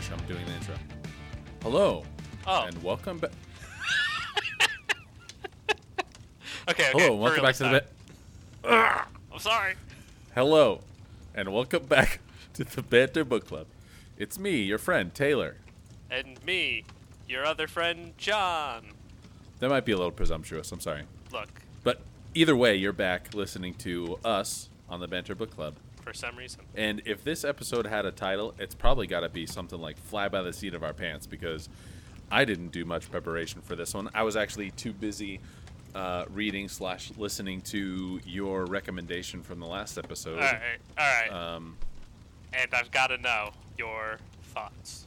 shush, I'm doing the intro. Hello, Oh, and welcome back. okay. okay Hello, welcome back to the bit. I'm sorry. Hello, and welcome back to the Banter Book Club. It's me, your friend Taylor. And me, your other friend John. That might be a little presumptuous. I'm sorry, Look, but either way, you're back listening to us on the Banter Book Club. For some reason. And if this episode had a title, it's probably got to be something like "Fly by the Seat of Our Pants" because I didn't do much preparation for this one. I was actually too busy uh, reading slash listening to your recommendation from the last episode. All right, all right. Um, and I've got to know your thoughts.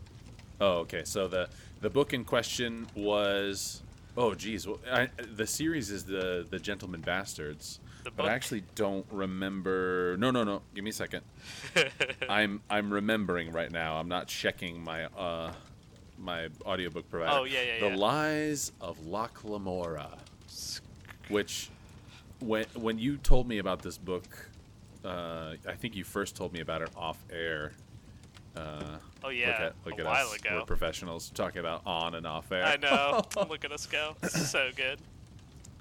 oh, okay. So the the book in question was oh, geez, well, I, the series is the the Gentleman Bastards. The But. I actually don't remember. No, no, no. Give me a second. I'm I'm remembering right now. I'm not checking my uh my audiobook provider. Oh, yeah, yeah, The yeah. Lies of Locke Lamora, which when when you told me about this book, uh, I think you first told me about it off air. Uh, oh yeah, look at, look a at while us. ago. We're professionals talking about on and off air. I know. Look at us go. so good.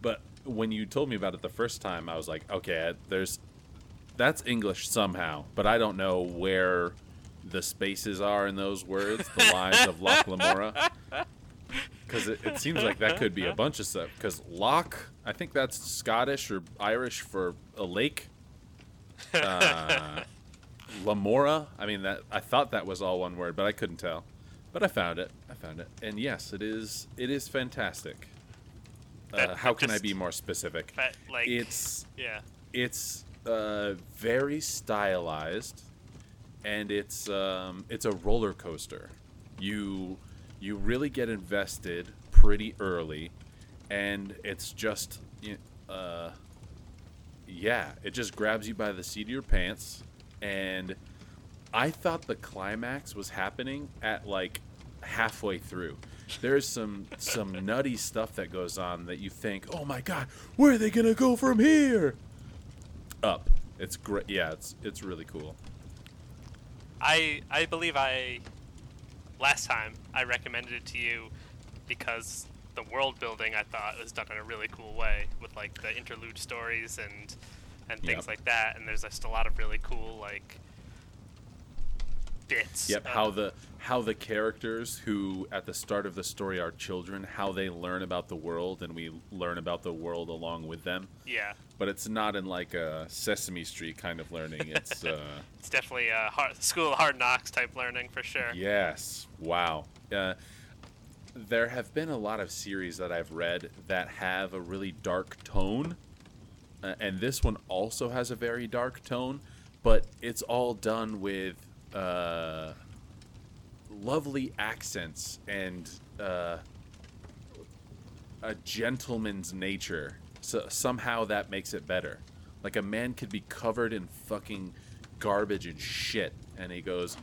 But when you told me about it the first time, I was like, okay, there's that's English somehow, but I don't know where the spaces are in those words. The lies of Locke Lamora, because it, it seems like that could be a bunch of stuff. Because Loch, I think that's Scottish or Irish for a lake. Uh, Lamora, I mean that I thought that was all one word, but I couldn't tell. But I found it. I found it, and yes, it is. It is fantastic. Uh, That- how can I be more specific? But like, It's yeah. it's uh, very stylized, and it's um, it's a roller coaster. You you really get invested pretty early, and it's just uh, yeah, it just grabs you by the seat of your pants, and I thought the climax was happening at like halfway through. There's some some nutty stuff that goes on that you think, "Oh my god, where are they to go from here?" Up. It's great. Yeah, it's it's really cool. I I believe I last time I recommended it to you because the world building I thought was done in a really cool way with like the interlude stories and and things Yep. like that. And there's just a lot of really cool like bits. Yep, how the how the characters who at the start of the story are children, how they learn about the world and we learn about the world along with them. yeah. But it's not in like a Sesame Street kind of learning. It's uh It's definitely a hard, school of hard knocks type learning for sure. Yes. Wow. Uh, there have been a lot of series that I've read that have a really dark tone, uh, and this one also has a very dark tone, but it's all done with uh, lovely accents and uh, a gentleman's nature. So somehow that makes it better. Like a man could be covered in fucking garbage and shit, and he goes,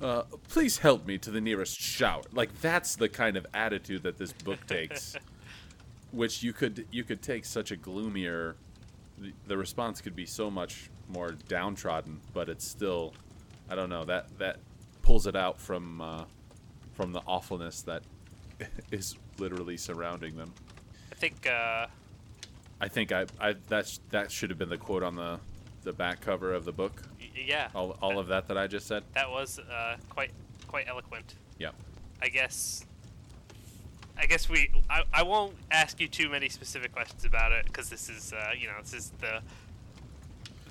uh, "Please help me to the nearest shower." Like that's the kind of attitude that this book takes, which you could you could take such a gloomier. The, the response could be so much more downtrodden, but it's still, I don't know that that pulls it out from uh, from the awfulness that is literally surrounding them. I think uh, I think I, I that's that should have been the quote on the the back cover of the book. y- yeah. All, all of that that I just said. That was uh, quite quite eloquent. Yeah. I guess. I guess we. I, I won't ask you too many specific questions about it because this is, uh, you know, this is the.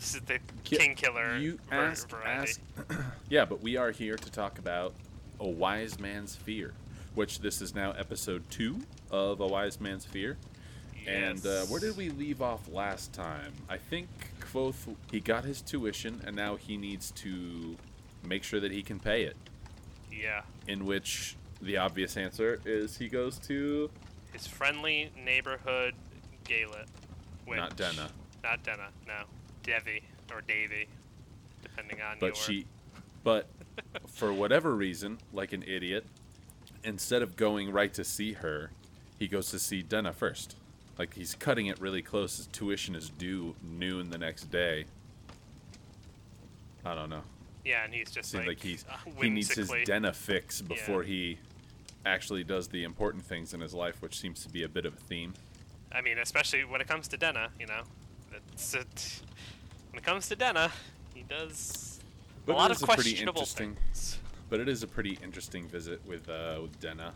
This is the Ki- king killer. You ask, variety. ask. yeah, but we are here to talk about a wise man's fear, which this is now episode two of a wise man's fear. And uh, where did we leave off last time? I think Kvothe he got his tuition, and now he needs to make sure that he can pay it. Yeah, In which the obvious answer is he goes to his friendly neighborhood Gaelet. Which, not Denna. Not Denna. No, Devi or Davy, depending on But your. she, but for whatever reason, like an idiot, instead of going right to see her, he goes to see Denna first. Like he's cutting it really close. His tuition is due noon the next day. I don't know. Yeah, and he's just Seems like, like, he's he needs his Denna fix before he actually does the important things in his life, which seems to be a bit of a theme. I mean, especially when it comes to Denna, you know, it's it, when it comes to Denna, he does But a lot of a questionable things. But it is a pretty interesting visit with uh, with Denna.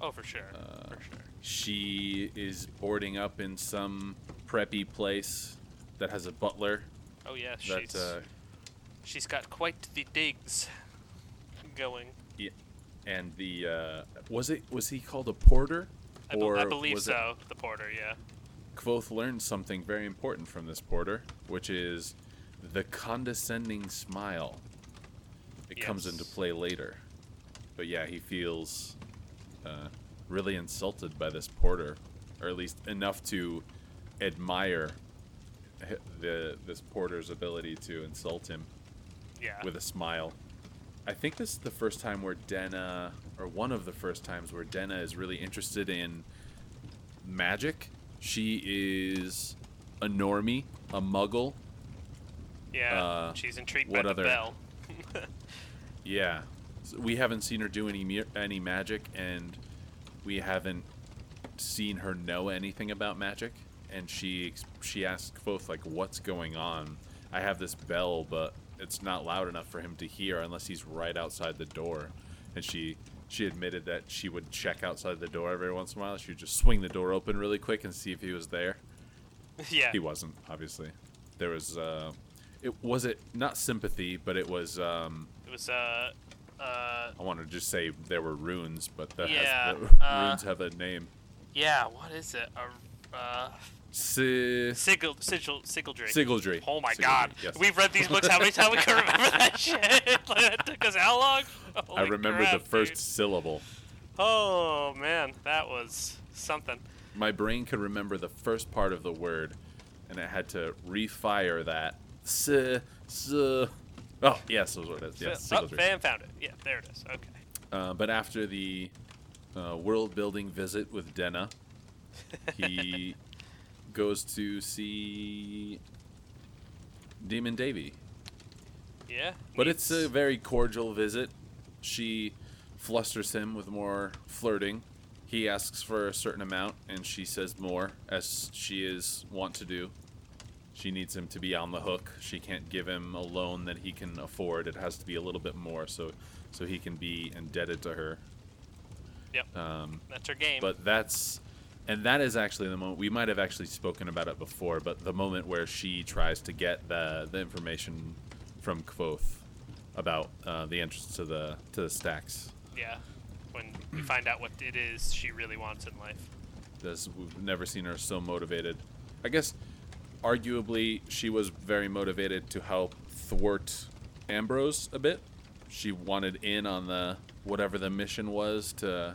Oh, for sure, Uh, for sure. She is boarding up in some preppy place that has a butler. Oh yeah, she's uh, she's got quite the digs going. yeah, and the uh, was it was he called a porter? I, be- or I believe was it- so. The porter, yeah. Kvothe learned something very important from this porter, which is the condescending smile. It comes into play later. But yeah, he feels uh, really insulted by this porter, or at least enough to admire the this porter's ability to insult him Yeah. with a smile. I think this is the first time where Denna, or one of the first times where Denna is really interested in magic. She is a normie, a muggle. yeah. uh, she's intrigued what by other- the bell. Yeah, So we haven't seen her do any any magic, and we haven't seen her know anything about magic. And she she asked both like, "What's going on?" I have this bell, but it's not loud enough for him to hear unless he's right outside the door. And she she admitted that she would check outside the door every once in a while. She would just swing the door open really quick and see if he was there. yeah. He wasn't, obviously. There was uh, it was it not sympathy, but it was um, It was uh uh I want to just say there were runes, but that Yeah, has, the uh, runes have a name. yeah. What is it? A uh Si- sigil sigil sygaldry. Sygaldry. Oh my Sygaldry, god. yes. We've read these books how many times we can remember that shit? like, that took us how long? I remember crap, the first dude. syllable. Oh man, that was something. My brain could remember the first part of the word, and I had to refire that. Si, si. Oh, yes, those what it is. Yes, oh. Van found it. Yeah, there it is. Okay. Uh, but after the uh, world building visit with Denna, he goes to see Demon Davy. Yeah. But it's a very cordial visit. She flusters him with more flirting. He asks for a certain amount, and she says more, as she is wont to do. She needs him to be on the hook. She can't give him a loan that he can afford. It has to be a little bit more, so so he can be indebted to her. Yep. Um, That's her game. but that's and that is actually the moment we might have actually spoken about it before but the moment where she tries to get the the information from Kvothe about uh, the entrance to the to the stacks yeah. When we find out what it is she really wants in life. this we've never seen her so motivated i guess arguably she was very motivated to help thwart ambrose a bit she wanted in on the whatever the mission was to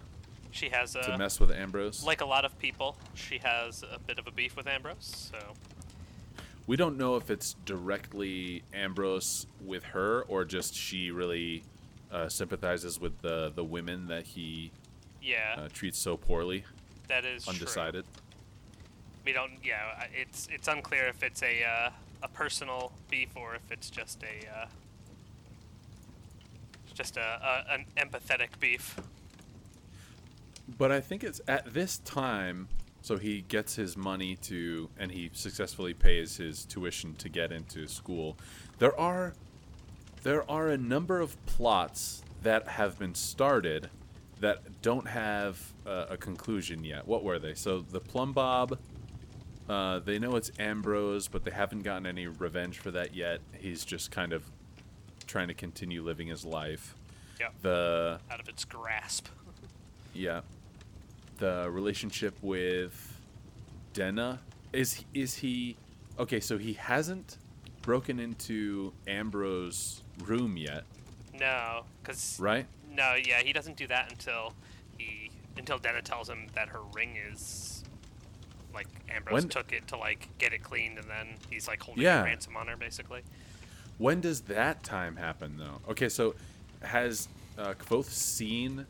She has a to mess with ambrose like a lot of people, she has a bit of a beef with Ambrose, so We don't know if it's directly Ambrose with her or just she really uh, sympathizes with the the women that he yeah, uh, treats so poorly, that is true. undecided. We don't. Yeah, it's it's unclear if it's a uh, a personal beef or if it's just a uh, just a, a an empathetic beef. But I think it's at this time. So he gets his money to, and he successfully pays his tuition to get into school. There are, there are a number of plots that have been started that don't have uh, a conclusion yet. What were they? So the plum bob, uh, they know it's Ambrose, but they haven't gotten any revenge for that yet. He's just kind of trying to continue living his life. Yep. The Out of its grasp. yeah. The relationship with Denna is is he okay? So he hasn't broken into Ambrose's room yet, No, because right? no, yeah, he doesn't do that until he until Denna tells him that her ring is like Ambrose When- took it to like get it cleaned, and then he's like holding Yeah. a ransom on her, basically. When does that time happen though? Okay, so has uh, Kvothe seen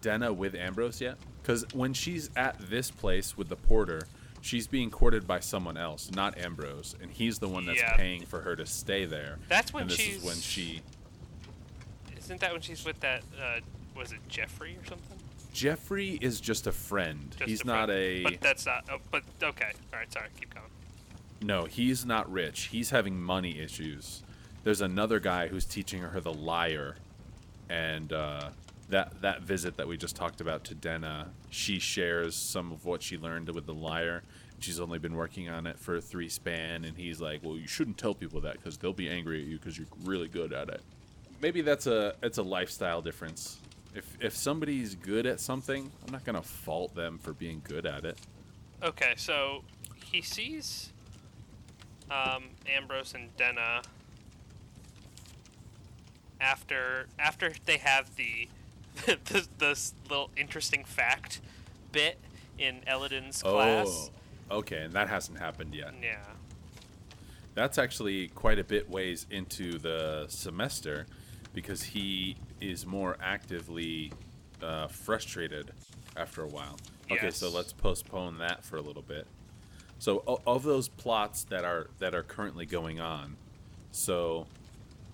Denna with Ambrose yet? Because when she's at this place with the porter, she's being courted by someone else, not Ambrose, and he's the one that's Yeah. paying for her to stay there. That's when and this she's is when she Isn't that when she's with that? Uh, was it Geoffrey or something? Geoffrey is just a friend. Just he's a not friend. a But that's not. Oh, but okay. All right. Sorry. Keep going. no. He's not rich. He's having money issues. There's another guy who's teaching her the lyre, and uh, that that visit that we just talked about to Denna, she shares some of what she learned with the lyre. She's only been working on it for three span, and he's like, "Well, you shouldn't tell people that because they'll be angry at you because you're really good at it." Maybe that's a it's a lifestyle difference. If if somebody's good at something, I'm not gonna fault them for being good at it. Okay. So he sees um, Ambrose and Denna after after they have the this, this little interesting fact bit in Elodin's class. Oh, okay, and that hasn't happened yet. Yeah. That's actually quite a bit ways into the semester because he is more actively uh, frustrated after a while. Okay, so let's postpone that for a little bit. So of those plots that are that are currently going on, so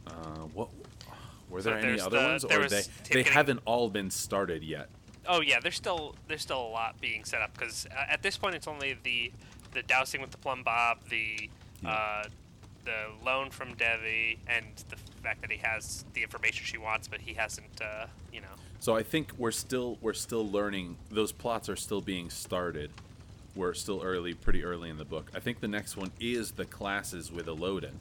uh, what were So there any other the- ones, or they they getting- haven't all been started yet? Oh yeah, there's still there's still a lot being set up because uh, at this point it's only the the dousing with the plum bob, the uh, the loan from Devi, and the fact that he has the information she wants, but he hasn't, uh, you know. So I think we're still we're still learning. Those plots are still being started. We're still early, pretty early in the book. I think the next one is the classes with Elodin.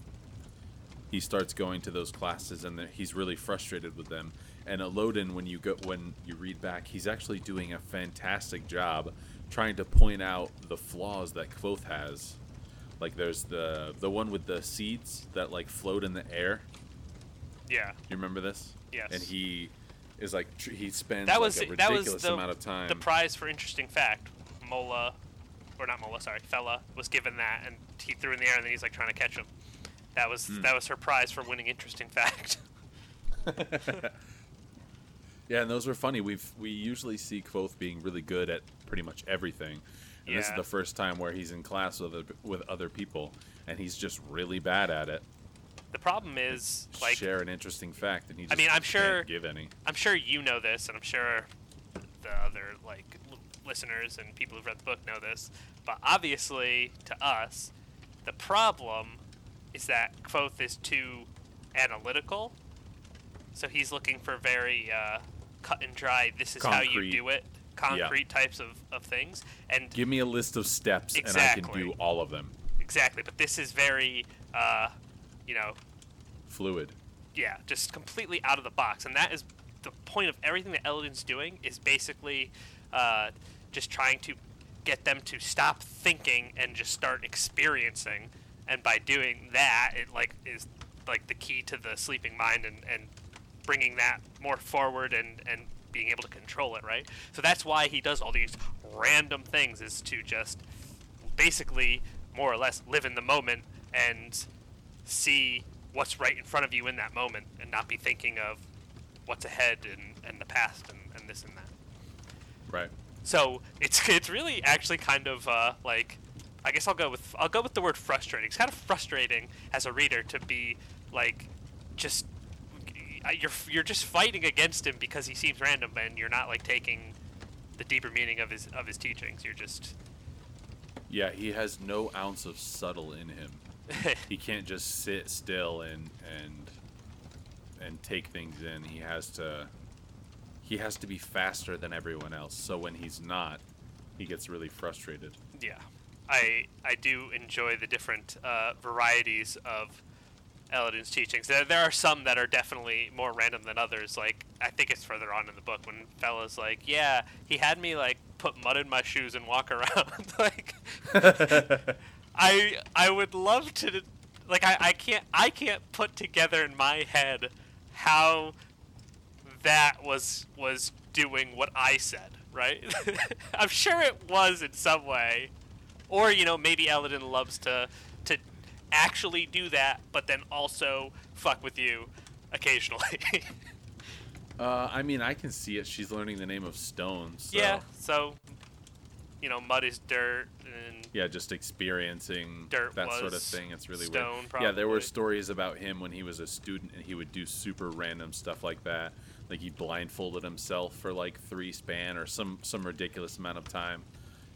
He starts going to those classes, and he's really frustrated with them. And Elodin, when you go when you read back, he's actually doing a fantastic job trying to point out the flaws that Kvothe has. Like there's the the one with the seeds that like float in the air. Yeah, You remember this? Yes. And he is like tr- he spends that was like a that ridiculous was the amount of time. the prize for interesting fact. Mola, or not Mola, sorry, Fela was given that, and he threw in the air, and then he's like trying to catch him. That was Hmm. that was her prize for winning interesting fact. yeah, and those were funny. We've we usually see Kvothe being really good at pretty much everything, and this is the first time where he's in class with other, with other people, and he's just really bad at it. the problem is like share an interesting fact, and he. I mean, I'm sure- give any. I'm sure you know this, and I'm sure the other like l- listeners and people who've read the book know this. But obviously, to us, the problem is that Kvothe is too analytical. So he's looking for very uh, cut and dry. This is how you do it. Concrete types of, of things, and Give me a list of steps, and I Exactly. can do all of them. exactly. But this is very, uh, you know, Fluid. yeah, just completely out of the box. And that is the point of everything that Elodin's doing is basically uh, just trying to get them to stop thinking and just start experiencing. And by doing that, it like is like the key to the sleeping mind and, and bringing that more forward and, and being able to control it, right? So that's why he does all these random things is to just basically more or less live in the moment and see what's right in front of you in that moment and not be thinking of what's ahead and, and the past and, and this and that. Right. So it's it's really actually kind of uh, like I guess I'll go with I'll go with the word frustrating. It's kind of frustrating as a reader to be like just you're you're just fighting against him because he seems random and you're not like taking the deeper meaning of his of his teachings. You're just Yeah, he has no ounce of subtle in him. he can't just sit still and and and take things in. He has to he has to be faster than everyone else. So when he's not, he gets really frustrated. Yeah, I I do enjoy the different uh, varieties of Elodin's teachings. There, there are some that are definitely more random than others. Like I think it's further on in the book when Fela's like, "Yeah, he had me like put mud in my shoes and walk around." like, I I would love to, like I, I can't I can't put together in my head how that was was doing what I said, right? I'm sure it was in some way. Or, you know, maybe Elodin loves to to actually do that, but then also fuck with you occasionally. Uh, I mean, I can see it. She's learning the name of stones. So. yeah, so you know, mud is dirt, and Yeah, just experiencing Dirt that sort of thing. It's really stone, weird. Yeah, there were stories about him when he was a student and he would do super random stuff like that. Like he blindfolded himself for like three span or some some ridiculous amount of time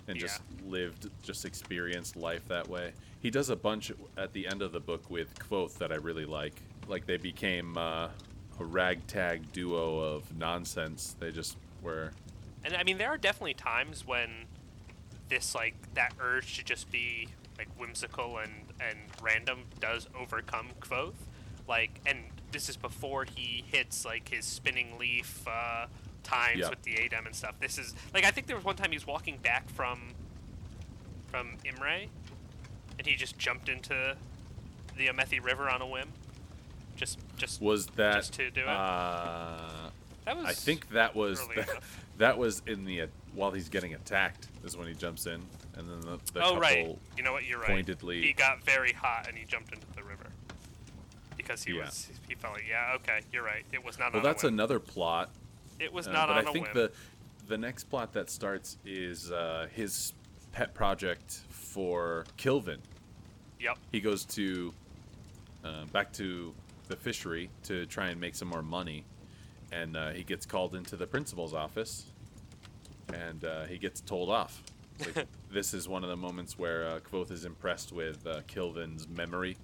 and just lived just experienced life that way. He does a bunch at the end of the book with Kvothe that I really like. Like they became uh, a ragtag duo of nonsense. They just were and I mean, there are definitely times when this like that urge to just be like whimsical and and random does overcome Kvothe. Like, and this is before he hits like his spinning leaf uh, times Yeah. with the Adem and stuff. This is like I think there was one time he was walking back from from Imre, and he just jumped into the Omethi River on a whim. Just, just was that Just to do it? Uh, that was. I think that was early that, that was in the uh, while he's getting attacked is when he jumps in, and then the, the oh right, you know what? You're right. pointedly- He got very hot and he jumped into the river because he Yeah. was. He felt like, yeah, okay, you're right. It was not Well, that's another plot. It was uh, not but on I a think whim. the the next plot that starts is uh, his pet project for Kilvin. Yep. He goes to uh, back to the fishery to try and make some more money, and uh, he gets called into the principal's office, and uh, he gets told off. Like, this is one of the moments where uh, Kvothe is impressed with uh, Kilvin's memory.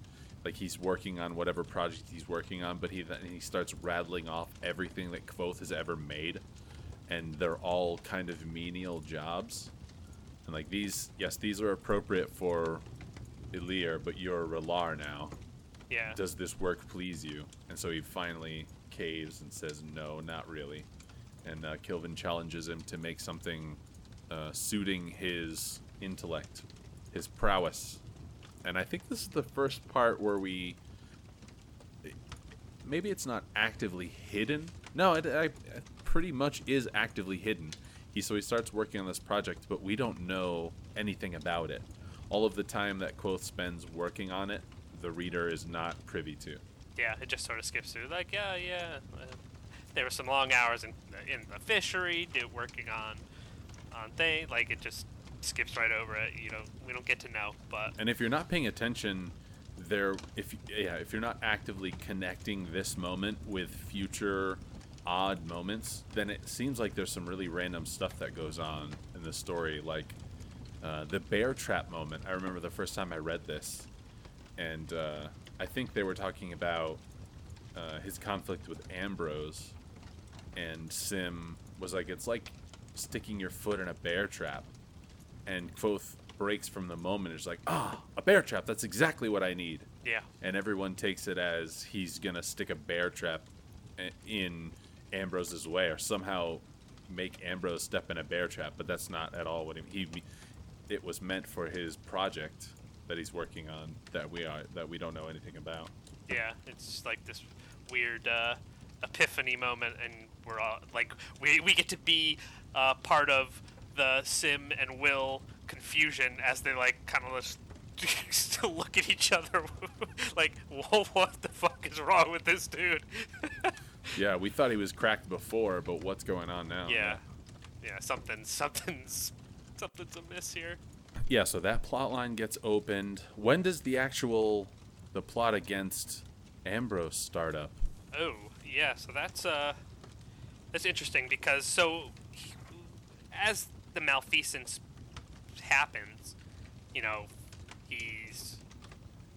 Like he's working on whatever project he's working on, but he then he starts rattling off everything that Kvothe has ever made, and they're all kind of menial jobs. And like these, yes, these are appropriate for E'lir, but you're Re'lar now. Yeah. Does this work please you? And so he finally caves and says, no, not really. And uh, Kilvin challenges him to make something uh, suiting his intellect, his prowess. And I think this is the first part where we. Maybe it's not actively hidden. No, it, I, it pretty much is actively hidden. He so he starts working on this project, but we don't know anything about it. All of the time that Kvothe spends working on it, the reader is not privy to. Yeah. It just sort of skips through. Like, yeah, yeah. Uh, there were some long hours in in the fishery, working on on thing. Like it just skips right over it. You know, we don't get to know. But And if you're not paying attention, there if yeah, if you're not actively connecting this moment with future odd moments, then it seems like there's some really random stuff that goes on in the story like uh, the bear trap moment. I remember the first time I read this, and uh, I think they were talking about uh, his conflict with Ambrose, and Sim was like, "It's like sticking your foot in a bear trap," and Kvothe breaks from the moment. It's like, "Ah, a bear trap! That's exactly what I need." yeah. And everyone takes it as he's gonna stick a bear trap in Ambrose's way, or somehow make Ambrose step in a bear trap. But that's not at all what he. he it was meant for his project that he's working on that we are that we don't know anything about. Yeah, it's like this weird uh, epiphany moment, and we're all like, we, we get to be uh, part of the Sim and Wil confusion as they like kind of just still look at each other like, whoa, what the fuck is wrong with this dude? Yeah, we thought he was cracked before, but what's going on now? yeah, yeah, something, something's, something's amiss here. Yeah, so that plot line gets opened. When does the actual the plot against Ambrose start up? Oh, yeah. So that's uh, that's interesting because so he- as the malfeasance happens, you know, he's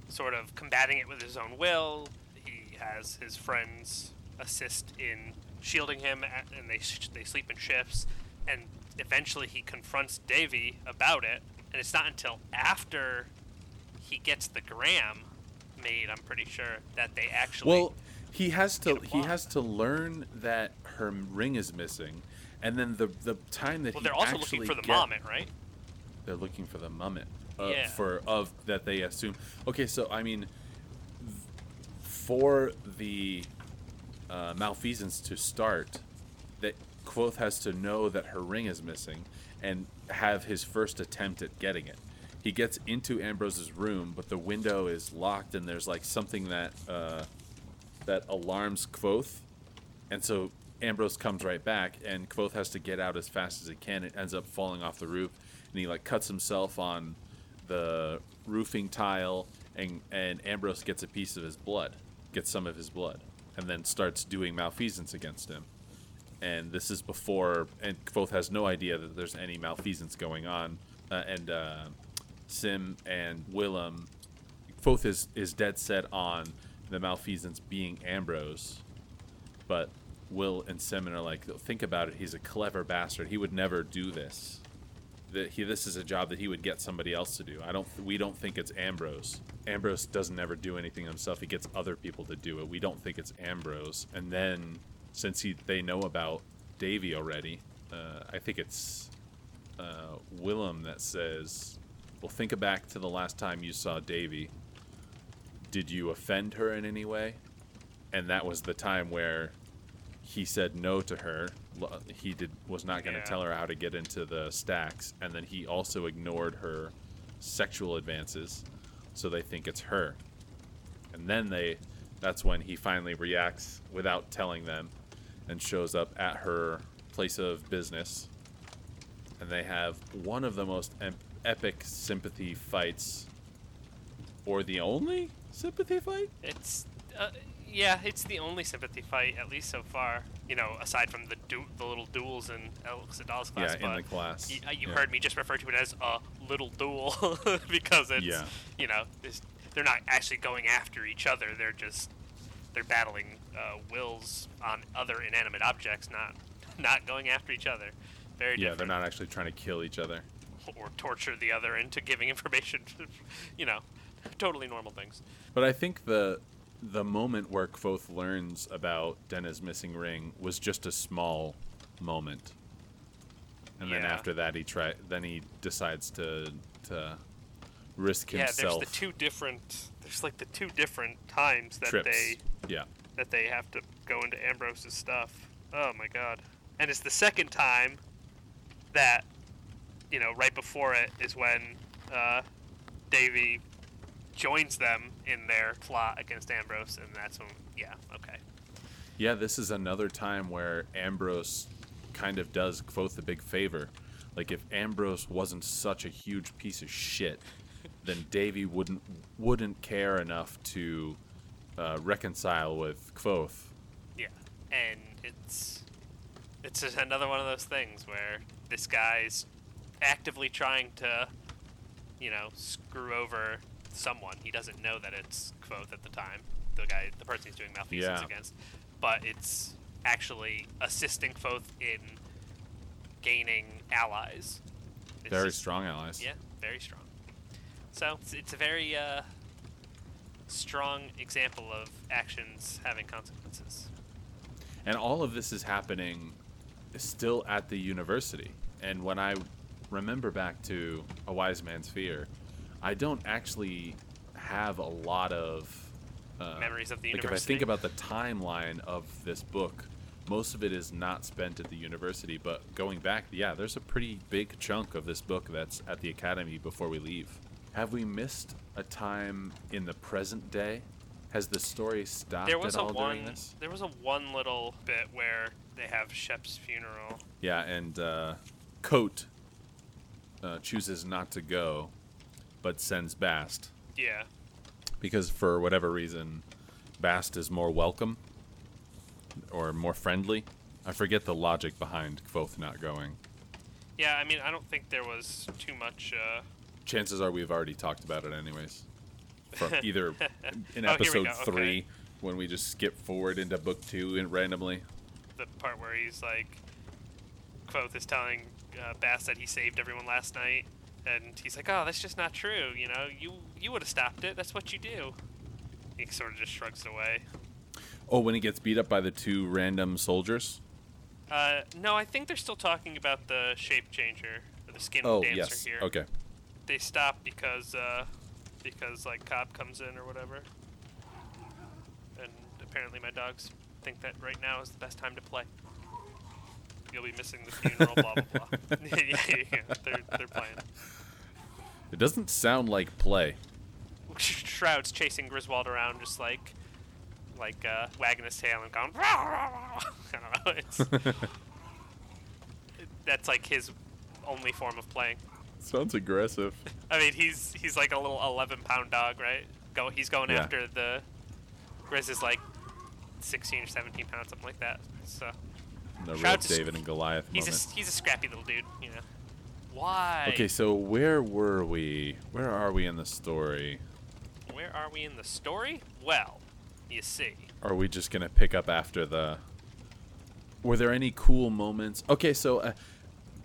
sort of combating it with his own will. He has his friends assist in shielding him, a- and they sh- they sleep in shifts. And eventually, he confronts Davy about it. And it's not until after he gets the gram made, I'm pretty sure, that they actually. Well, he has to he has to learn that her ring is missing, and then the the time that well, he they're also looking for the get- moment, right? They're looking for the mommet. Uh, Yeah. For of that they assume. Okay, so I mean, for the uh, malfeasance to start, that Kvothe has to know that her ring is missing and have his first attempt at getting it. He gets into Ambrose's room, but the window is locked, and there's like something that uh, that alarms Kvothe, and so Ambrose comes right back, and Kvothe has to get out as fast as he can. It ends up falling off the roof, and he like cuts himself on the roofing tile, and and Ambrose gets a piece of his blood, gets some of his blood, and then starts doing malfeasance against him. And this is before, and Kvothe has no idea that there's any malfeasance going on, uh, and uh, Sim and Wilem, Kvothe is is dead set on the malfeasance being Ambrose, but Wil and Simmon are like, think about it. He's a clever bastard. He would never do this. That he, this is a job that he would get somebody else to do. I don't. We don't think it's Ambrose. Ambrose doesn't ever do anything himself. He gets other people to do it. We don't think it's Ambrose. And then, since he they know about Davy already, uh, I think it's uh, Wilem that says, "Well, think back to the last time you saw Davy. Did you offend her in any way?" And that was the time where he said no to her. He did was not going to Yeah. tell her how to get into the stacks, and then he also ignored her sexual advances, so they think it's her. And then they that's when he finally reacts without telling them and shows up at her place of business. And they have one of the most em- epic sympathy fights or the only sympathy fight? It's uh, yeah, it's the only sympathy fight at least so far. You know, aside from the du- the little duels in Elxa Dal's class. yeah, in the class. y- uh, you Yeah. heard me just refer to it as a little duel because it's Yeah. you know it's, they're not actually going after each other. They're just they're battling uh, wills on other inanimate objects, not not going after each other. Very Yeah, different. they're not actually trying to kill each other. or torture the other into giving information. you know, totally normal things. But I think the the moment where Kvothe learns about Denna's missing ring was just a small moment. And then after that he try then he decides to to risk Yeah, himself there's the two different. There's like the two different times that trips. they yeah. that they have to go into Ambrose's stuff. Oh my god! And it's the second time that you know right before it is when uh, Davy joins them in their plot against Ambrose, and that's when yeah okay Yeah, this is another time where Ambrose kind of does Kvothe a big favor. Like if Ambrose wasn't such a huge piece of shit, then Davy wouldn't wouldn't care enough to uh, reconcile with Kvothe. yeah, and it's it's just another one of those things where this guy's actively trying to you know screw over someone. He doesn't know that it's Kvothe at the time, the guy, the person he's doing malfeasance Yeah. against, but it's actually assisting Kvothe in gaining allies. It's Very just- strong allies. Yeah, very strong. So it's, it's a very uh, strong example of actions having consequences. And all of this is happening still at the university. And when I remember back to A Wise Man's Fear, I don't actually have a lot of uh, Memories of the like if I think about the timeline of this book, most of it is not spent at the university. But going back, yeah, there's a pretty big chunk of this book that's at the academy before we leave. Have we missed a time in the present day? Has the story stopped There was at a all one. during this? There was a one little bit where they have Shep's funeral. Yeah, and uh, Kote uh, chooses not to go, but sends Bast Yeah, because for whatever reason, Bast is more welcome or more friendly. I forget the logic behind Kvothe not going. yeah. I mean, I don't think there was too much. Uh, Chances are we've already talked about it anyways. From either in Oh, episode go, okay. three when we just skip forward into book two and randomly. the part where he's like, Kvothe is telling uh, Bast that he saved everyone last night, and he's like, "Oh, that's just not true. You know, you you would have stopped it. That's what you do." He sort of just shrugs it away. Oh, when he gets beat up by the two random soldiers. Uh, no, I think they're still talking about the shape changer or the skin Oh dancer yes. here. Okay. They stop because uh, because like Cob comes in or whatever, and apparently my dogs think that right now is the best time to play. You'll be missing the funeral, blah blah blah. yeah, yeah, yeah, they're they're playing. It doesn't sound like play. Shroud's chasing Griswold around, just like like uh, wagging his tail and going. I don't know. it's that's like his only form of playing. Sounds aggressive. I mean, he's he's like a little 11 pound dog, right? Go, he's going Yeah. after the Riz is like 16 or 17 pounds, something like that. So The real David and Goliath he's moment. a he's a scrappy little dude, you know. Why? Okay, so where were we? Where are we in the story? Where are we in the story? Well, you see. Are we just gonna pick up after the? Were there any cool moments? Okay, so uh,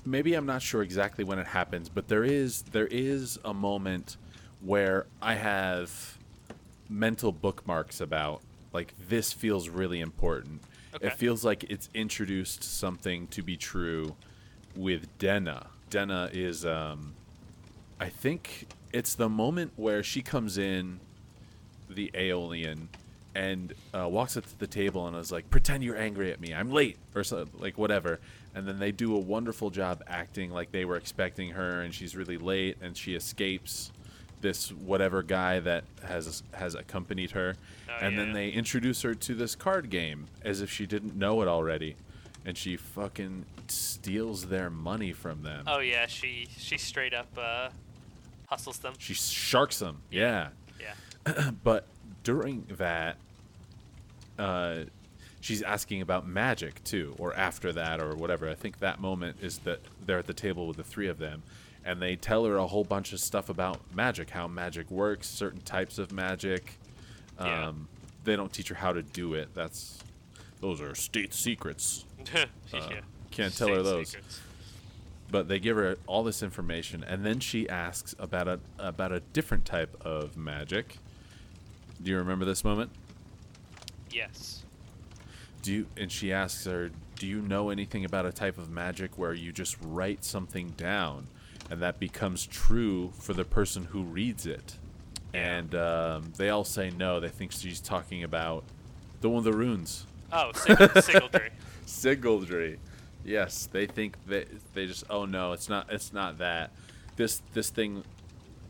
maybe I'm not sure exactly when it happens, but there is there is a moment where I have mental bookmarks about like this feels really important. Okay. It feels like it's introduced something to be true with Denna. Denna is um I think it's the moment where she comes in the Eolian and uh, walks up to the table and is like, "Pretend you're angry at me. I'm late," or so, like whatever. And then they do a wonderful job acting like they were expecting her, and she's really late, and she escapes this whatever guy that has has accompanied her, Oh, and then they introduce her to this card game as if she didn't know it already, and she fucking steals their money from them. Oh yeah, she she straight up uh, hustles them. She sharks them. Yeah. Yeah. but during that uh she's asking about magic too or after that or whatever i think that moment is that they're at the table with the three of them and they tell her a whole bunch of stuff about magic how magic works certain types of magic um Yeah. they don't teach her how to do it that's those are state secrets yeah. Uh, can't tell her those. secrets. but they give her all this information and then she asks about a about a different type of magic do you remember this moment Yes. Do you and she asks her, "Do you know anything about a type of magic where you just write something down and that becomes true for the person who reads it?" And um, they all say no. They think she's talking about the one with the runes, Oh, sig- Sygaldry. Sygaldry. Yes, they think that they just oh no, it's not it's not that. This this thing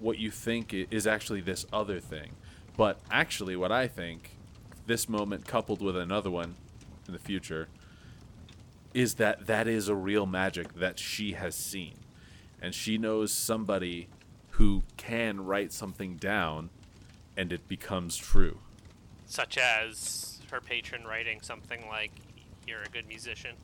what you think is actually this other thing. But actually what I think this moment coupled with another one in the future is that that is a real magic that she has seen. And she knows somebody who can write something down and it becomes true. Such as her patron writing something like, "You're a good musician."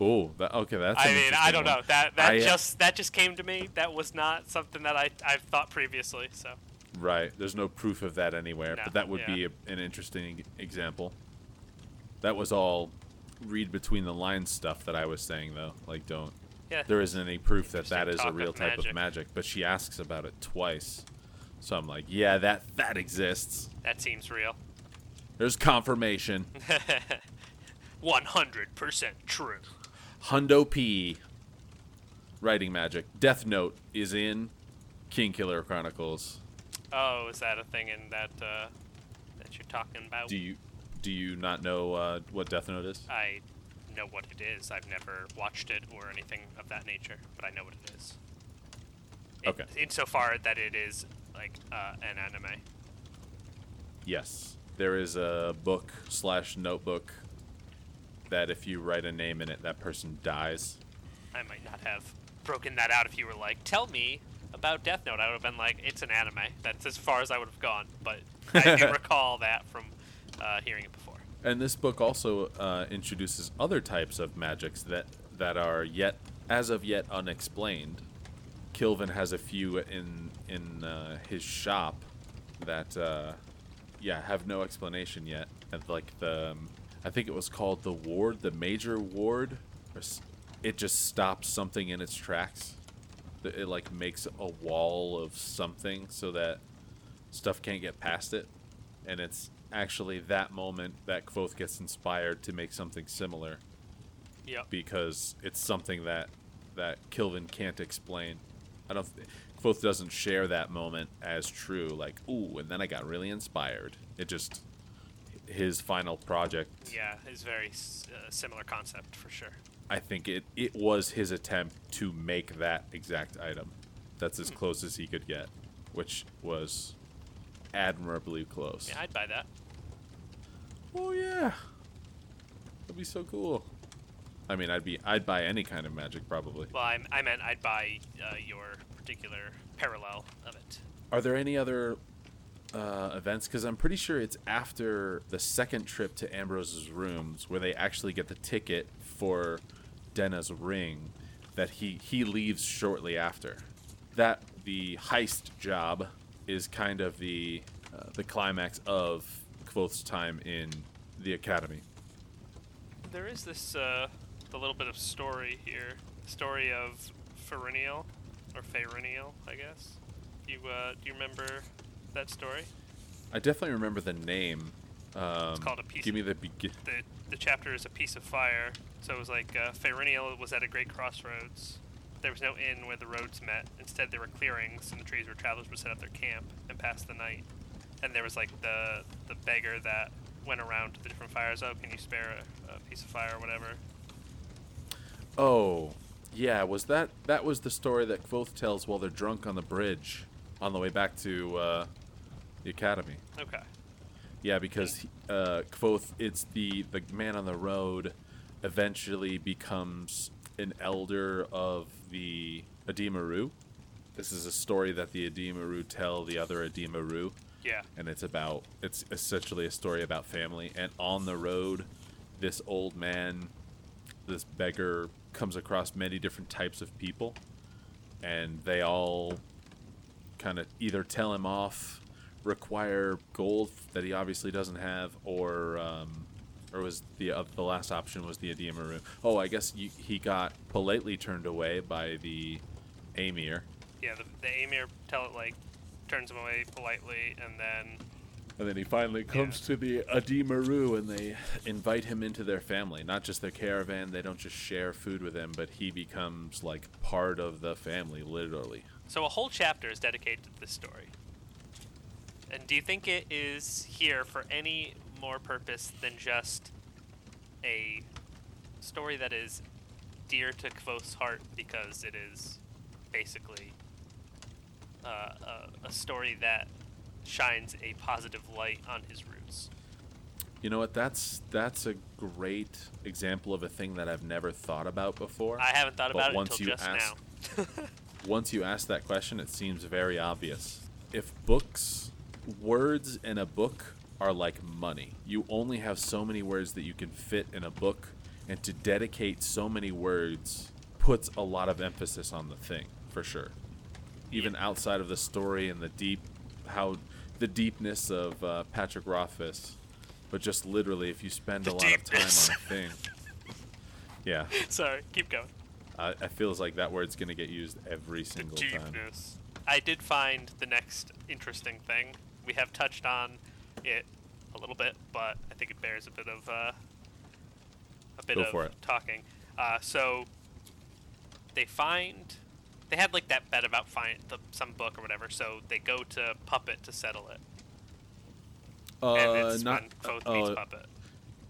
Oh, that, okay, that's I mean, I don't one. know. That that I, uh, just that just came to me. That was not something that I I've thought previously. So Right. There's no proof of that anywhere, No, but that would yeah. be a, an interesting example. That was all read between the lines stuff that I was saying, though. Like, don't. Yeah, There isn't any proof that that is a real of type magic. of magic, but she asks about it twice. So I'm like, yeah, that that exists. that seems real. There's confirmation. One hundred percent true. Hundo P. Writing magic. Death Note is in King Killer Chronicles. Oh, is that a thing in that uh, that you're talking about? Do you do you not know uh, what Death Note is? I know what it is. I've never watched it or anything of that nature, but I know what it is. In- Okay. Insofar that it is like uh, an anime. Yes, there is a book slash notebook that if you write a name in it, that person dies. I might not have broken that out if you were like, "Tell me about Death Note." I would have been like, "It's an anime." That's as far as I would have gone. But I do recall that from uh, hearing it before. And this book also uh, introduces other types of magics that that are yet, as of yet, unexplained. Kilvin has a few in in uh, his shop that, uh, yeah, have no explanation yet. And like the, um, I think it was called the ward, the major ward. It just stops something in its tracks. It, like makes a wall of something so that stuff can't get past it and it's actually that moment that Kvothe gets inspired to make something similar Yep. because it's something that that Kilvin can't explain. I don't. Th- Kvothe doesn't share that moment as true. Like, ooh, and then I got really inspired. It just his final project. Yeah, is very uh, similar concept for sure. I think it it was his attempt to make that exact item. That's as close as he could get, which was admirably close. Yeah, I'd buy that. Oh yeah. That'd be so cool. I mean, I'd be I'd buy any kind of magic probably. Well, I, I meant I'd buy uh, your particular parallel of it. Are there any other uh, events? Because I'm pretty sure it's after the second trip to Ambrose's rooms where they actually get the ticket for Denna's ring that he he leaves shortly after. That the heist job is kind of the uh, the climax of Kvothe's time in the academy. There is this uh, the little bit of story here. Story of Faeriniel, or Faeriniel, I guess. You uh, do you remember that story? I definitely remember the name. Um, called A Piece Give me the begin. The the chapter is a piece of fire. So it was like uh, Faeriniel was at a great crossroads. There was no inn where the roads met. Instead, there were clearings and the trees where travelers would set up their camp and pass the night. And there was like the the beggar that went around to the different fires. Oh, can you spare a, a piece of fire or whatever? Oh, yeah. Was that that was the story that Kvothe tells while they're drunk on the bridge on the way back to uh, the academy? Okay. Yeah, because uh, Kvothe, it's the the man on the road, eventually becomes an elder of the Edema Ruh. This is a story that the Edema Ruh tell the other Edema Ruh, Yeah. and it's about it's essentially a story about family. And on the road, this old man, this beggar, comes across many different types of people, and they all kind of either tell him off, require gold that he obviously doesn't have, or um, or was the uh, the last option was the Edema Ruh. Oh, I guess you, he got politely turned away by the Amyr, Yeah. The, the Amyr tell it like turns him away politely, and then and then he finally comes to the Edema Ruh, and they invite him into their family. Not just their caravan; they don't just share food with him, but he becomes like part of the family, literally. So a whole chapter is dedicated to this story. And do you think it is here for any more purpose than just a story that is dear to Kvothe's heart because it is basically uh, a, a story that shines a positive light on his roots? You know what? That's that's a great example of a thing that I've never thought about before. I haven't thought about it once until you just ask- now. Once you ask that question, it seems very obvious. If books, words in a book are like money, you only have so many words that you can fit in a book, and to dedicate so many words puts a lot of emphasis on the thing, for sure. Even outside of the story and the deep, how the deepness of uh, Patrick Rothfuss, but just literally, if you spend The a lot of time on a thing, yeah, Sorry, keep going. I, I feels like that word's gonna get used every The single time. deepness. I did find the next interesting thing. We have touched on it a little bit, but I think it bears a bit of uh, a bit Go of it. talking. Uh, so they find they had like that bet about find the, some book or whatever. So they go to Puppet to settle it, and Uh, it's not. Kvothe uh, uh, Puppet.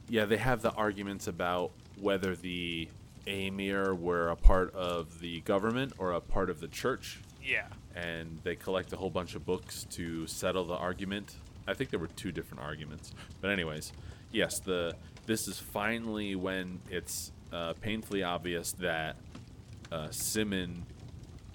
yeah, they have the arguments about whether the Amyr were a part of the government or a part of the church, Yeah, and they collect a whole bunch of books to settle the argument. I think there were two different arguments, but anyways, yes, the this is finally when it's uh, painfully obvious that uh, Simmon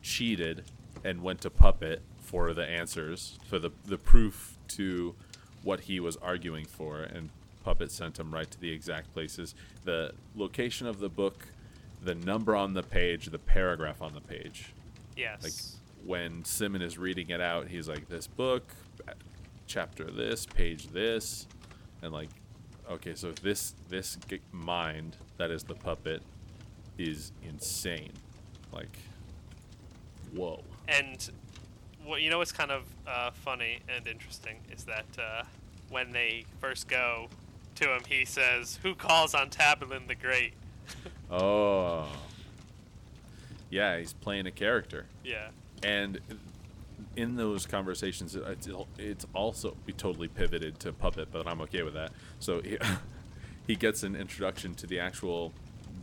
cheated and went to Puppet for the answers, for the the proof to what he was arguing for, and Puppet sent him right to the exact places, the location of the book, the number on the page, the paragraph on the page. yes. Like when Simmon is reading it out, he's like, "This book, chapter this, page this," and like, okay, so this this mind that is the puppet is insane. Like, whoa. And what you know what's kind of uh, funny and interesting is that uh, when they first go to him, he says, "Who calls on Taborlin the Great?" Oh. Yeah, he's playing a character. Yeah, and in those conversations it's, it's also be totally pivoted to puppet but i'm okay with that so he, he gets an introduction to the actual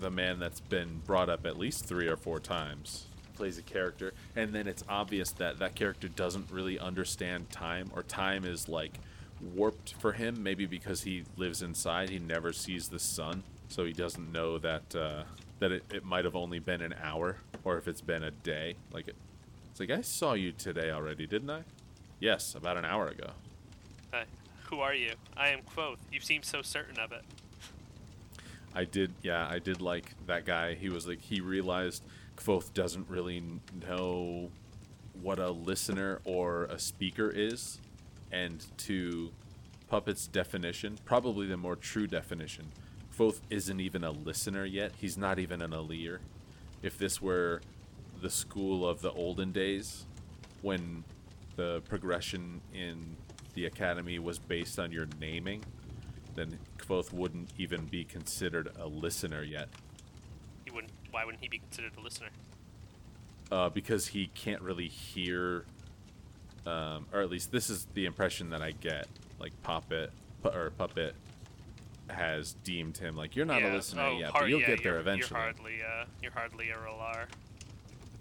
the man that's been brought up at least three or four times plays a character and then it's obvious that that character doesn't really understand time or time is like warped for him maybe because he lives inside he never sees the sun so he doesn't know that uh, that it, it might have only been an hour or if it's been a day. Like it, it's like I saw you today already, didn't I? Yes, about an hour ago. Uh, who are you? I am Kvothe. You seem so certain of it. I did, yeah, I did like that guy. He was like, he realized Kvothe doesn't really know what a listener or a speaker is, and to Puppet's definition, probably the more true definition, Kvothe isn't even a listener yet. He's not even an E'lir. If this were the school of the olden days, when the progression in the academy was based on your naming, then Kvothe wouldn't even be considered a listener yet. Why wouldn't he be considered a listener? Uh, because he can't really hear, um, or at least this is the impression that I get. Like Puppet pu- or Puppet has deemed him like you're not yeah. a listener oh, yet, har- but you'll yeah, get there eventually. You're hardly. Uh, you're hardly a Re'lar.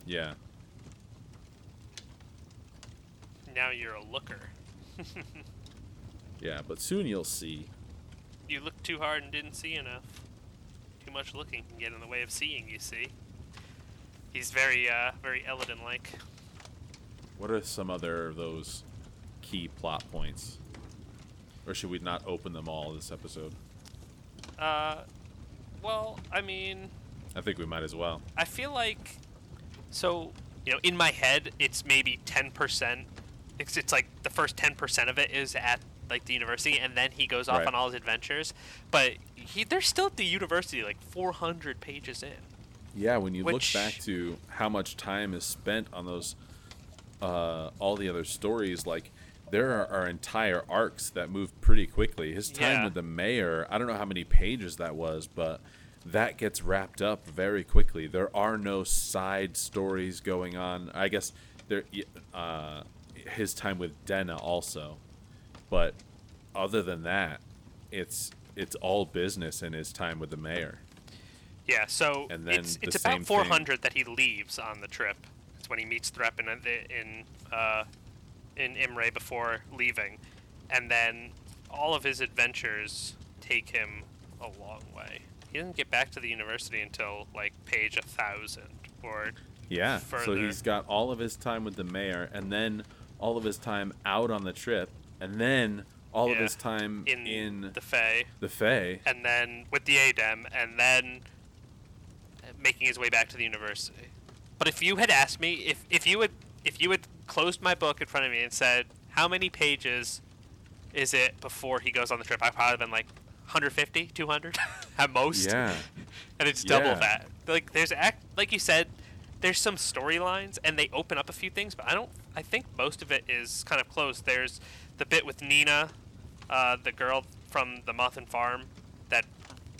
Yeah. Now you're a looker. Yeah, but soon you'll see. You looked too hard and didn't see enough. Too much looking can get in the way of seeing. You see. He's very, uh, very Elodin-like. What are some other of those key plot points? Or should we not open them all this episode? Uh, well, I mean, I think we might as well. I feel like, so you know, in my head, it's maybe ten percent. It's, it's like the first ten percent of it is at like the university, and then he goes off Right. on all his adventures. But he, they're still at the university, like four hundred pages in. Yeah, when you Which- look back to how much time is spent on those, uh, all the other stories, like there are, are entire arcs that move pretty quickly. His time Yeah. with the Maer, I don't know how many pages that was, but that gets wrapped up very quickly. There are no side stories going on. I guess there, uh, his time with Denna also, but other than that, it's it's all business in his time with the Maer. Yeah, so And then it's it's about thing- 400 that he leaves on the trip. It's when he meets Threpe in in uh, in Imre before leaving, and then all of his adventures take him a long way. He doesn't get back to the university until like page a thousand or Yeah. So he's got all of his time with the Maer, and then all of his time out on the trip, and then all of his time in, in, the Fae, the Fae. and then with the Adem, and then making his way back to the university. But if you had asked me, if, if you had if you had closed my book in front of me and said, "How many pages is it before he goes on the trip?" I'd probably been like 150, 200 at most. Yeah. and it's double Yeah. that. Like there's act like you said, there's some storylines and they open up a few things, but I don't. I think most of it is kind of closed. There's the bit with Nina, uh, the girl from the Mauthen Farm, that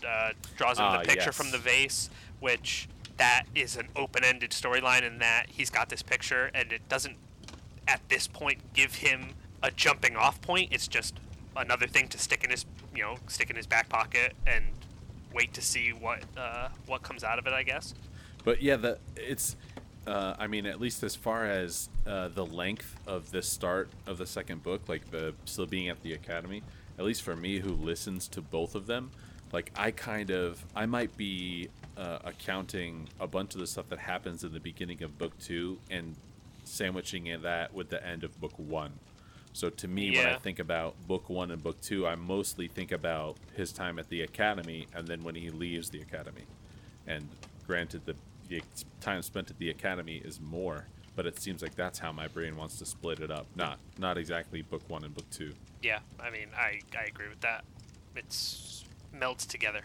uh, draws him Ah, the picture yes. from the vase, which that is an open-ended storyline in that he's got this picture and it doesn't at this point give him a jumping off point. It's just another thing to stick in his you know stick in his back pocket and wait to see what uh, what comes out of it. I guess. But yeah, the it's. Uh, I mean, at least as far as uh, the length of the start of the second book, like the still being at the academy, at least for me who listens to both of them, like I kind of I might be uh, accounting a bunch of the stuff that happens in the beginning of book two and sandwiching in that with the end of book one. So to me, when I think about book one and book two, I mostly think about his time at the academy and then when he leaves the academy. And granted, the, the time spent at the academy is more, but it seems like that's how my brain wants to split it up. Not not exactly book one and book two. Yeah, I mean, I I agree with that. It's melds together.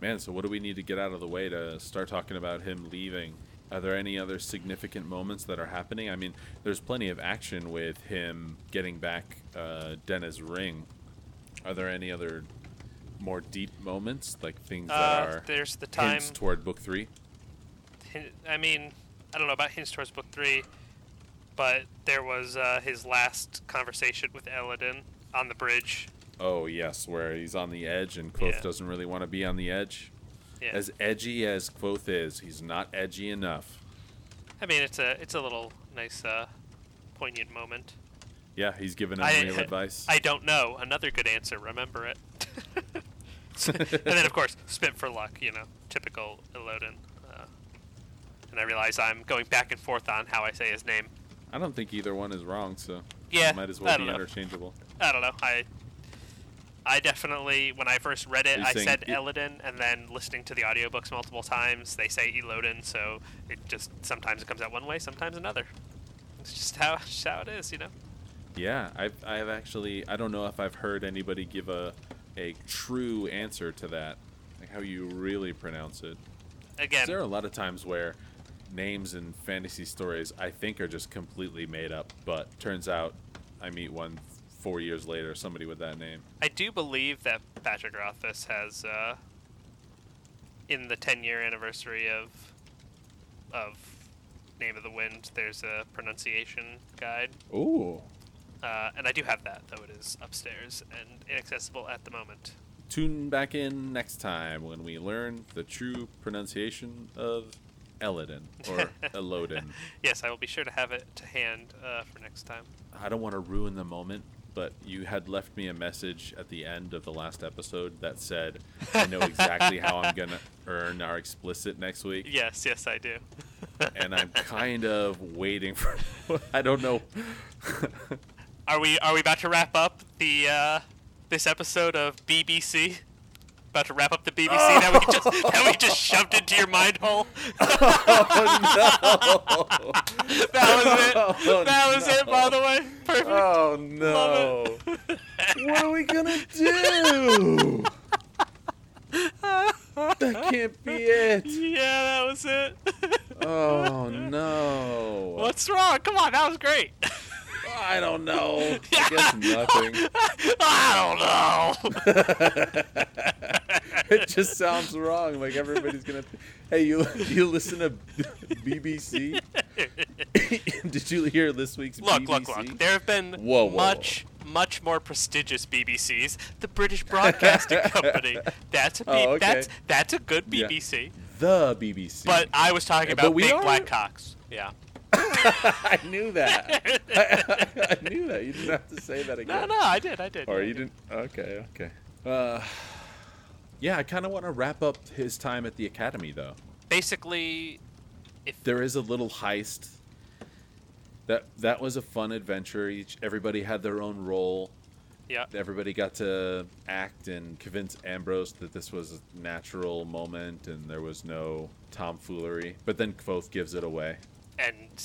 Man, so what do we need to get out of the way to start talking about him leaving? Are there any other significant moments that are happening? I mean, there's plenty of action with him getting back uh, Denna's ring. Are there any other more deep moments, like things that Uh, are there's the time. toward book three? I mean, I don't know about hints towards book three, but there was uh, his last conversation with Elodin on the bridge. Oh yes, where he's on the edge and Kvothe Yeah. doesn't really want to be on the edge. Yeah. As edgy as Kvothe is, he's not edgy enough. I mean, it's a it's a little nice, uh, poignant moment. Yeah, he's giving him I- real advice. I don't know. Another good answer. Remember it. and then of course spit for luck. You know, typical Elodin. And I realize I'm going back and forth on how I say his name. I don't think either one is wrong, so Yeah, might as well be know. interchangeable. I don't know. I I definitely when I first read it, I said it- Elodin, and then listening to the audiobooks multiple times, they say Elodin. So it just sometimes it comes out one way, sometimes another. It's just how just how it is, you know. Yeah, I've I've actually I don't know if I've heard anybody give a a true answer to that, like how you really pronounce it. Again, There are a lot of times where names and fantasy stories I think are just completely made up, but turns out I meet one four years later, somebody with that name. I do believe that Patrick Rothfuss has, uh, in the 10 year anniversary of of Name of the Wind, there's a pronunciation guide. Ooh. Uh, and I do have that, though it is upstairs and inaccessible at the moment. Tune back in next time when we learn the true pronunciation of Elodin or Elodin. Yes, I will be sure to have it to hand uh, for next time. I don't want to ruin the moment, but you had left me a message at the end of the last episode that said, I know exactly how I'm going to earn our explicit next week. Yes, yes, I do. And I'm kind of waiting for. I don't know. Are we are we about to wrap up the uh, this episode of BBC? About to wrap up the BBC that we just that we just shoved into your mind hole. oh, no. That was it. Oh, that was it. By the way, perfect. Oh, no. What are we to do? That can't be it. yeah, that was it. Oh, no. What's wrong? Come on, that was great. I don't know. I guess nothing. I don't know. it just sounds wrong. Like everybody's gonna. Hey, you you listen to BBC? Did you hear this week's look, BBC? look, look. There have been Whoa, whoa. much, much more prestigious BBCs. The British Broadcasting Company. That's a B- Oh, okay. that's that's a good Yeah. BBC. The BBC. But I was talking about big are- black cocks. Yeah. I knew that. I, knew that. You didn't have to say that again. no, no, I did, I did. Or yeah, you did. didn't. Okay, okay. Uh, yeah, I kind of want to wrap up his time at the academy, though. Basically, if there is a little heist. That that was a fun adventure. Each everybody had their own role. yeah, Everybody got to act and convince Ambrose that this was a natural moment and there was no tomfoolery. But then Kvothe gives it away. And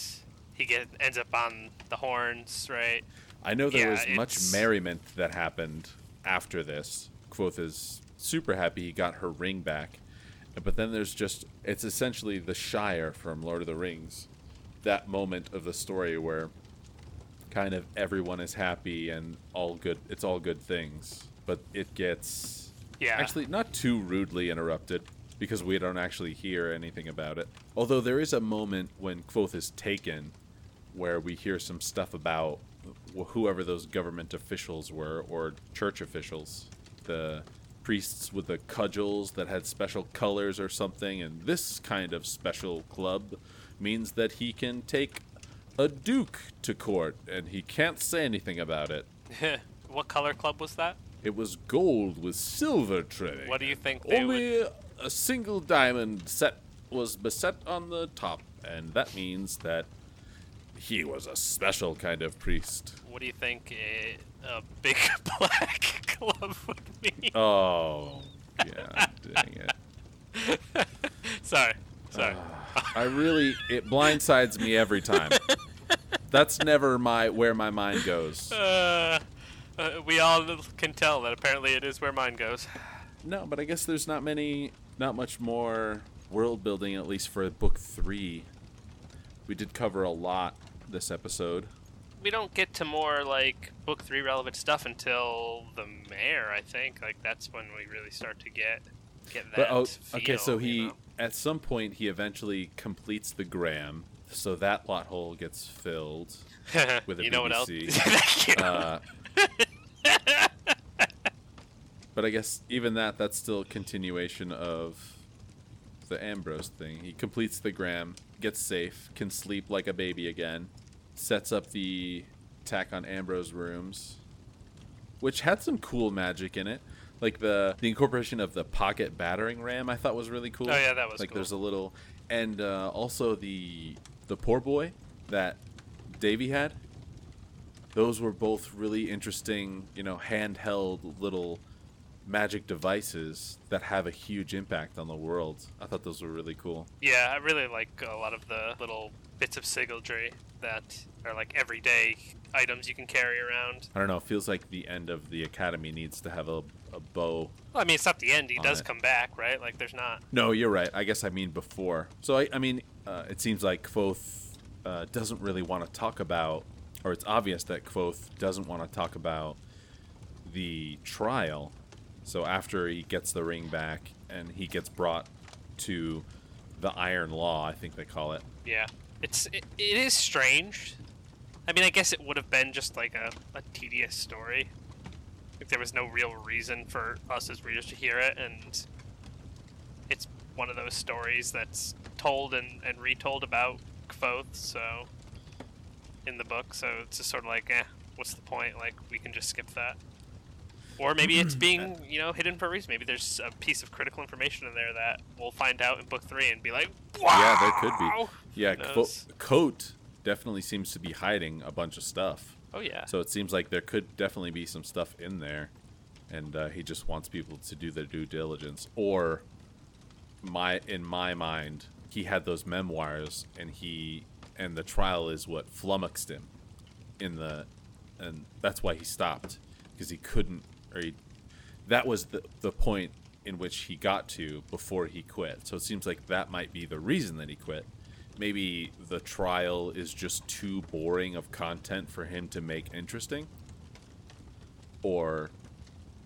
he get ends up on the horns, right? I know there Yeah, was much it's- merriment that happened after this. Kvothe is super happy he got her ring back. But then there's just it's essentially the Shire from Lord of the Rings. That moment of the story where kind of everyone is happy and all good it's all good things. But it gets Yeah. actually not too rudely interrupted because we don't actually hear anything about it. Although there is a moment when Kvothe is taken where we hear some stuff about wh- whoever those government officials were or church officials. The priests with the cudgels that had special colors or something, and this kind of special club means that he can take a duke to court and he can't say anything about it. what color club was that? It was gold with silver trimming. What do you think they would? A single diamond set was beset on the top, and that means that he was a special kind of priest. What do you think a, a big black club would mean? Oh, yeah, dang it. sorry, sorry. I really, it blindsides me every time. That's never my where my mind goes. Uh, uh, we all can tell that apparently it is where mine goes. No, but I guess there's not many, not much more world building, at least for book three. We did cover a lot this episode. We don't get to more like book three relevant stuff until the Maer. I think like that's when we really start to get get that. But oh, okay. So he, know? at some point, he eventually completes the gram, so that plot hole gets filled. with a you know what else? BBC. Uh, but I guess even that, that's still a continuation of the Ambrose thing. He completes the gram, gets safe, can sleep like a baby again, sets up the attack on Ambrose rooms, which had some cool magic in it. Like the the incorporation of the pocket battering ram, I thought was really cool. Oh, yeah, that was like cool. there's a little, and uh, also the the poor boy that Devi had. Those were both really interesting, you know, handheld little magic devices that have a huge impact on the world. I thought those were really cool. Yeah, I really like a lot of the little bits of sygaldry that are like everyday items you can carry around. I don't know. It feels like the end of the academy needs to have a, a bow. Well, I mean, it's not the end. He does it. come back, right? Like, there's not. No, you're right. I guess I mean before. So I, I mean, uh, it seems like Kvothe uh, doesn't really want to talk about, or it's obvious that Kvothe doesn't want to talk about the trial. So after he gets the ring back and he gets brought to the Iron Law, I think they call it. Yeah, it's it, it is strange. I mean, I guess it would have been just like a, a tedious story. Like there was no real reason for us as readers to hear it, and it's one of those stories that's told and, and retold about Kvothe. So in the book, so it's just sort of like, eh, what's the point? Like we can just skip that. Or maybe it's being, you know, hidden for a reason. Maybe there's a piece of critical information in there that we'll find out in book three and be like, wow. Yeah, there could be. Yeah, Who Kvo- knows? Kote definitely seems to be hiding a bunch of stuff. Oh yeah. So it seems like there could definitely be some stuff in there, and uh, he just wants people to do their due diligence. Or, my in my mind, he had those memoirs, and he and the trial is what flummoxed him, in the, and that's why he stopped because he couldn't, or he, that was the the point in which he got to before he quit. So it seems like that might be the reason that he quit. Maybe the trial is just too boring of content for him to make interesting. Or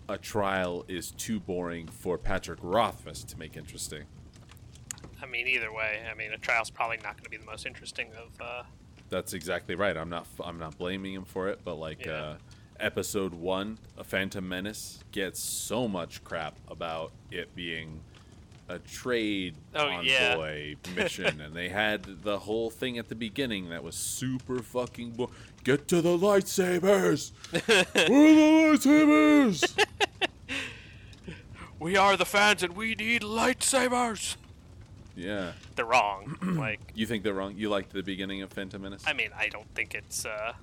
a trial is too boring for Patrick Rothfuss to make interesting. I mean, either way, I mean, a trial's probably not going to be the most interesting of. Uh, That's exactly right. I'm not I'm not blaming him for it, but like Yeah. uh, episode 1, A Phantom Menace gets so much crap about it being a trade Oh, yeah. envoy mission and they had the whole thing at the beginning that was super fucking bo- get to the lightsabers. Where are the lightsabers? we are the fans, and we need lightsabers. yeah. They're wrong. like, You think they're wrong? You liked the beginning of Phantom Menace? I mean, I don't think it's. Uh,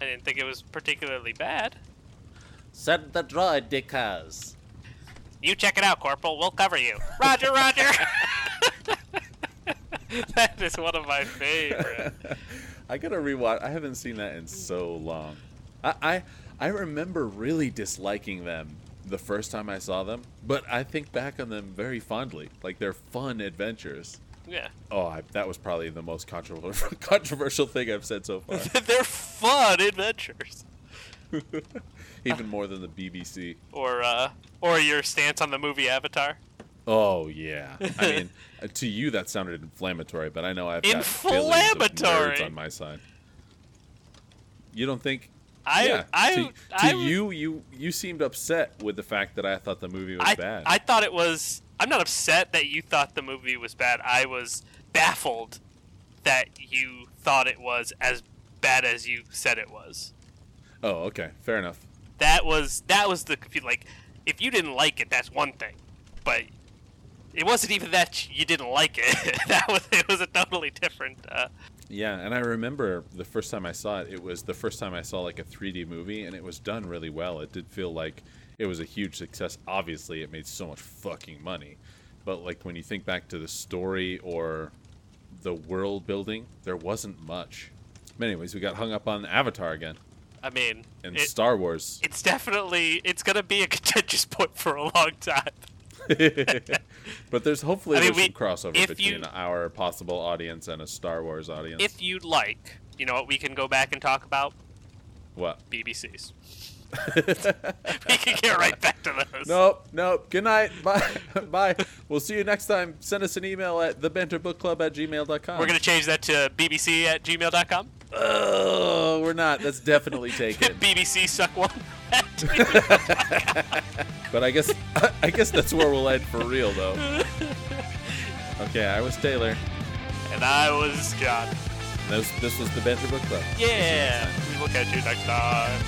I didn't think it was particularly bad. Send the droid, Dickers. You check it out, Corporal. We'll cover you. Roger, Roger. that is one of my favorite. I gotta rewatch. I haven't seen that in so long. I, I I remember really disliking them the first time I saw them, but I think back on them very fondly. Like they're fun adventures. Yeah, Oh, I, that was probably the most controversial controversial thing I've said so far. they're fun adventures. Even more than the BBC. Or, uh, or your stance on the movie Avatar. Oh yeah. I mean, uh, to you that sounded inflammatory, but I know I've got Inflammatory? nerds on my side. You don't think? I, yeah. I, to, to I, you, you you seemed upset with the fact that I thought the movie was I, bad. I thought it was. I'm not upset that you thought the movie was bad. I was baffled that you thought it was as bad as you said it was. oh, okay, fair enough. That was that was the like. If you didn't like it, that's one thing, but it wasn't even that you didn't like it. that was it was a totally different. Uh, Yeah, and I remember the first time I saw it. It was the first time I saw like a 3D movie, and it was done really well. It did feel like it was a huge success. Obviously, it made so much fucking money, but like when you think back to the story or the world building, there wasn't much. But anyways, we got hung up on Avatar again I mean, and it- Star Wars. it's definitely it's gonna be a contentious point for a long time. but there's hopefully I mean, there's we- some crossover between you- our possible audience and a Star Wars audience. If you'd like, you know what we can go back and talk about what? BBCs. we can get right back to those. Nope, nope. Good night. Bye. Bye. We'll see you next time. Send us an email at thebanterbookclub at gmail.com. We're gonna change that to BBC at gmail.com. Oh, we're not. That's definitely taken. BBC suck one. but I guess I guess that's where we'll end for real, though. Okay, I was Taylor. and I was John. This, this was the Banter Book Club. Yeah. We will catch you next time.